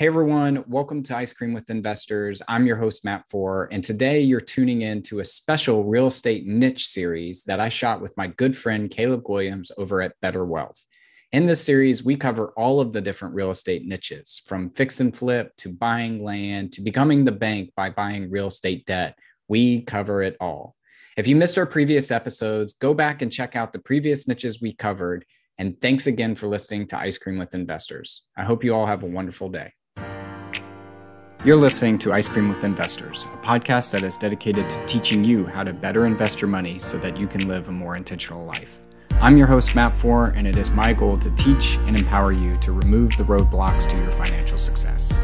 Hey everyone, welcome to Ice Cream with Investors. I'm your host, Matt Four, and today you're tuning in to a special real estate niche series that I shot with my good friend Caleb Guilliams over at Better Wealth. In this series, we cover all of the different real estate niches from fix and flip to buying land to becoming the bank by buying real estate debt. We cover it all. If you missed our previous episodes, go back and check out the previous niches we covered. And thanks again for listening to Ice Cream with Investors. I hope you all have a wonderful day. You're listening to Ice Cream with Investors, a podcast that is dedicated to teaching you how to better invest your money so that you can live a more intentional life. I'm your host, Matt Four, and it is my goal to teach and empower you to remove the roadblocks to your financial success.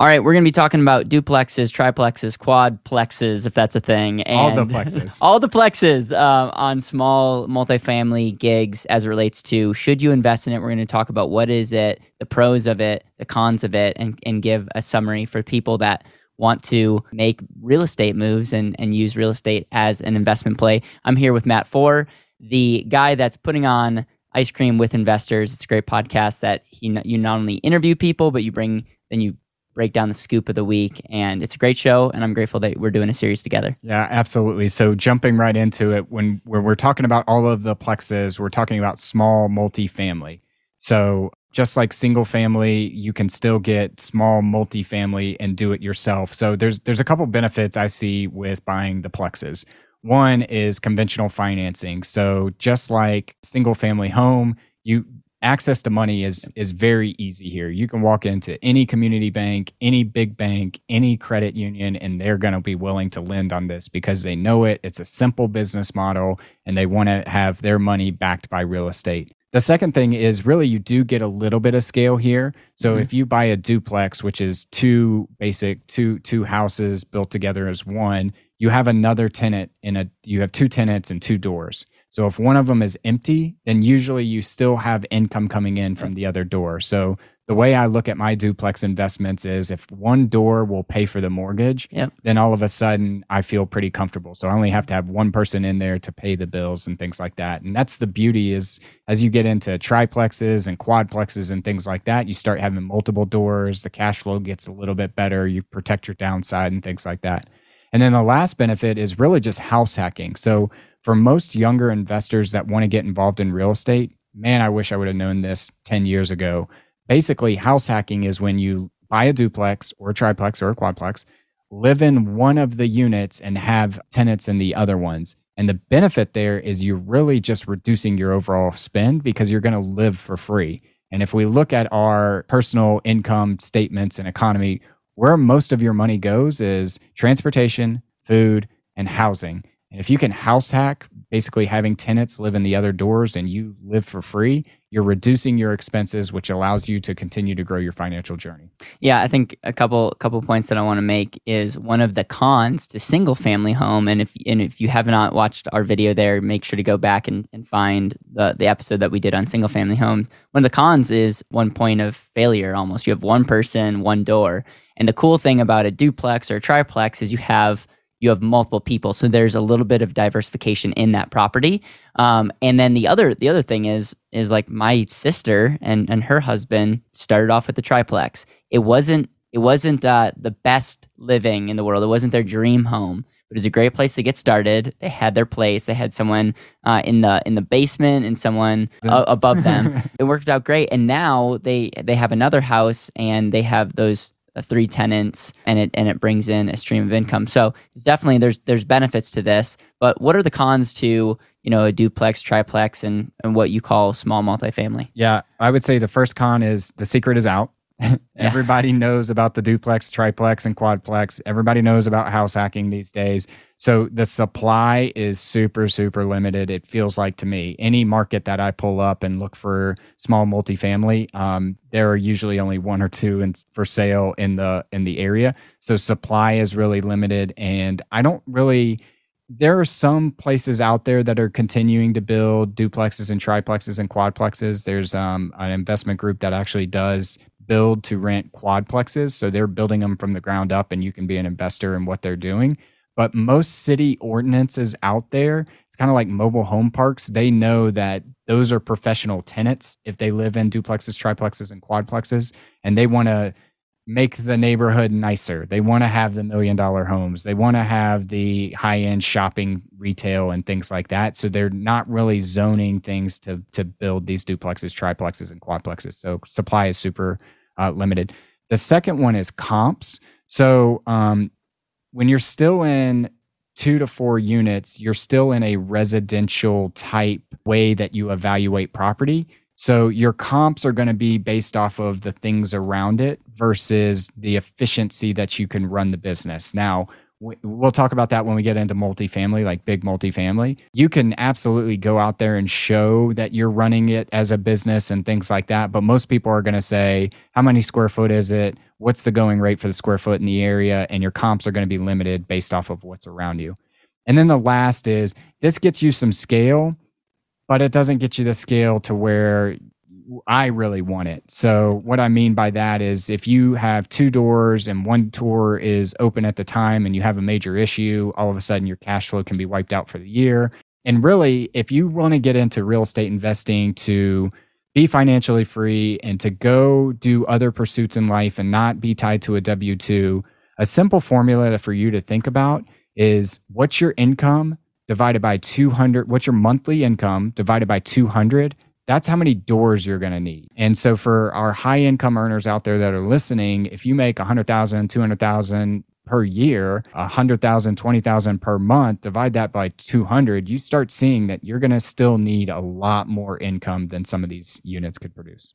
All right, we're going to be talking about duplexes, triplexes, quadplexes, if that's a thing. And all the plexes. all the plexes uh, on small multifamily gigs as it relates to should you invest in it. We're going to talk about what is it, the pros of it, the cons of it, and, and give a summary for people that want to make real estate moves and, and use real estate as an investment play. I'm here with Matt Four, the guy that's putting on Ice Cream with Investors. It's a great podcast that he, you not only interview people, but you bring, then you break down the scoop of the week. And it's a great show, and I'm grateful that we're doing a series together. Yeah, absolutely. So jumping right into it, when, when we're talking about all of the plexes, we're talking about small multifamily. So just like single family, you can still get small multifamily and do it yourself. So there's there's a couple benefits I see with buying the plexes. One is conventional financing. So just like single family home, you access to money is is very easy here. You can walk into any community bank, any big bank, any credit union and they're going to be willing to lend on this because they know it. It's a simple business model and they want to have their money backed by real estate. The second thing is really you do get a little bit of scale here. So mm-hmm. if you buy a duplex, which is two basic two two houses built together as one, you have another tenant in a you have two tenants and two doors. So if one of them is empty, then usually you still have income coming in from the other door. So the way I look at my duplex investments is if one door will pay for the mortgage, yep. then all of a sudden I feel pretty comfortable. So I only have to have one person in there to pay the bills and things like that. And that's the beauty is as you get into triplexes and quadplexes and things like that, you start having multiple doors, the cash flow gets a little bit better, you protect your downside and things like that. And then the last benefit is really just house hacking. So for most younger investors that want to get involved in real estate, man, I wish I would have known this 10 years ago. Basically, house hacking is when you buy a duplex or a triplex or a quadplex, live in one of the units and have tenants in the other ones. And the benefit there is you're really just reducing your overall spend because you're going to live for free. And if we look at our personal income statements and economy, where most of your money goes is transportation, food, and housing. And if you can house hack, basically having tenants live in the other doors and you live for free, you're reducing your expenses, which allows you to continue to grow your financial journey. Yeah, I think a couple couple points that I want to make is one of the cons to single family home. And if and if you have not watched our video there, make sure to go back and, and find the, the episode that we did on single family home. One of the cons is one point of failure almost. You have one person, one door. And the cool thing about a duplex or a triplex is you have you have multiple people. So there's a little bit of diversification in that property. Um, and then the other the other thing is is like my sister and and her husband started off with the triplex. It wasn't it wasn't uh, the best living in the world. It wasn't their dream home but it was a great place to get started. They had their place. They had someone uh, in the in the basement and someone uh, above them. It worked out great. And now they they have another house and they have those three tenants and it and it brings in a stream of income. So it's definitely there's there's benefits to this. But what are the cons to you know a duplex, triplex, and and what you call small multifamily? Yeah, I would say the first con is the secret is out. Everybody knows about the duplex, triplex, and quadplex. Everybody knows about house hacking these days. So the supply is super, super limited. It feels like to me. Any market that I pull up and look for small multifamily, um, there are usually only one or two in, for sale in the in the area. So supply is really limited, and I don't really there are some places out there that are continuing to build duplexes and triplexes and quadplexes. There's um, an investment group that actually does build to rent quadplexes. So they're building them from the ground up and you can be an investor in what they're doing. But most city ordinances out there, it's kind of like mobile home parks. They know that those are professional tenants if they live in duplexes, triplexes, and quadplexes, and they want to make the neighborhood nicer. They want to have the million dollar homes. They want to have the high end shopping retail and things like that. So they're not really zoning things to to build these duplexes, triplexes, and quadplexes. So supply is super uh, limited. The second one is comps. So um, when you're still in two to four units, you're still in a residential type way that you evaluate property. So your comps are going to be based off of the things around it versus the efficiency that you can run the business. Now, we'll talk about that when we get into multifamily, like big multifamily. You can absolutely go out there and show that you're running it as a business and things like that. But most people are going to say, how many square foot is it? What's the going rate for the square foot in the area? And your comps are going to be limited based off of what's around you. And then the last is this gets you some scale, but it doesn't get you the scale to where I really want it. So what I mean by that is if you have two doors and one door is open at the time and you have a major issue, all of a sudden your cash flow can be wiped out for the year. And really, if you want to get into real estate investing to be financially free and to go do other pursuits in life and not be tied to a W 2, a simple formula for you to think about is what's your income divided by 200, what's your monthly income divided by 200 that's how many doors you're going to need. And so for our high income earners out there that are listening, if you make 100,000, 200,000 per year, 100,000, 20,000 per month, divide that by 200, you start seeing that you're going to still need a lot more income than some of these units could produce.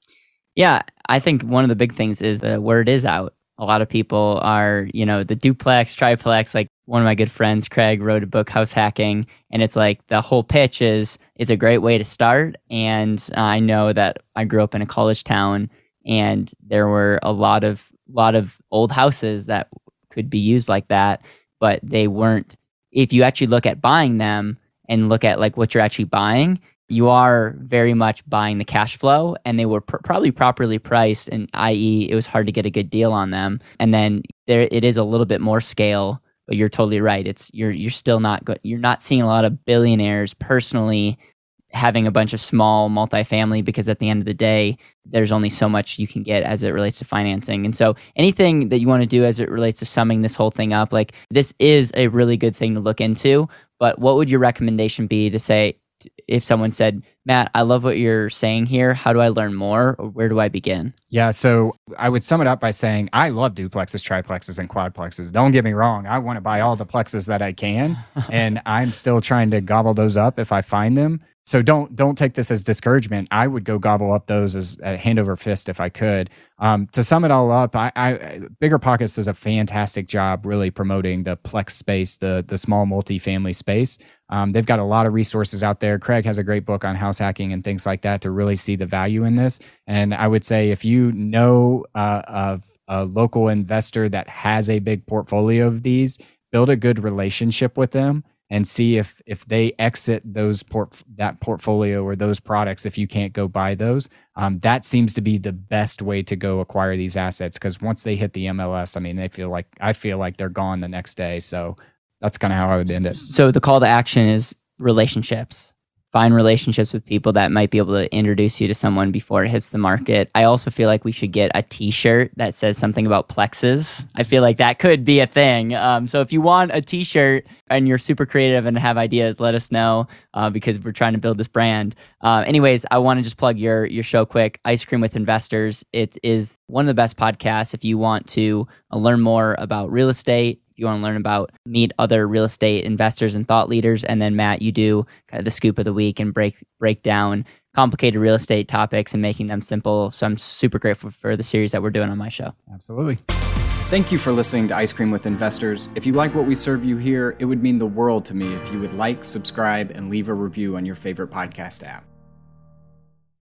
Yeah, I think one of the big things is the word is out. A lot of people are, you know, the duplex, triplex, like one of my good friends, Craig, wrote a book, House Hacking, and it's like the whole pitch is it's a great way to start. And uh, I know that I grew up in a college town, and there were a lot of lot of old houses that could be used like that, but they weren't. If you actually look at buying them and look at like what you're actually buying, you are very much buying the cash flow and they were pr- probably properly priced and i.e. it was hard to get a good deal on them and then there it is a little bit more scale but you're totally right. It's you're you're still not good. You're not seeing a lot of billionaires personally having a bunch of small multifamily because at the end of the day, there's only so much you can get as it relates to financing. And so anything that you want to do as it relates to summing this whole thing up, like this is a really good thing to look into. But what would your recommendation be to say, if someone said, Matt, I love what you're saying here. How do I learn more? Or where do I begin? Yeah, so I would sum it up by saying I love duplexes, triplexes, and quadplexes. Don't get me wrong. I want to buy all the plexes that I can, and I'm still trying to gobble those up if I find them so don't don't take this as discouragement. I would go gobble up those as a hand over fist if I could. Um, to sum it all up, I, I Bigger Pockets does a fantastic job really promoting the Plex space, the the small multifamily space. Um, they've got a lot of resources out there. Craig has a great book on house hacking and things like that to really see the value in this. And I would say if you know uh, of a local investor that has a big portfolio of these, build a good relationship with them and see if if they exit those port that portfolio or those products if you can't go buy those um, that seems to be the best way to go acquire these assets because once they hit the mls i mean they feel like i feel like they're gone the next day so that's kind of how i would end it so the call to action is relationships find relationships with people that might be able to introduce you to someone before it hits the market. I also feel like we should get a T-shirt that says something about plexes. I feel like that could be a thing. Um, so if you want a T-shirt and you're super creative and have ideas, let us know uh, because we're trying to build this brand. Uh, anyways, I want to just plug your your show quick. Ice Cream with Investors. It is one of the best podcasts if you want to uh, learn more about real estate you want to learn about meet other real estate investors and thought leaders and then matt you do kind of the scoop of the week and break break down complicated real estate topics and making them simple so i'm super grateful for the series that we're doing on my show absolutely Thank you for listening to Ice Cream with Investors. If you like what we serve you here, it would mean the world to me if you would like, subscribe, and leave a review on your favorite podcast app.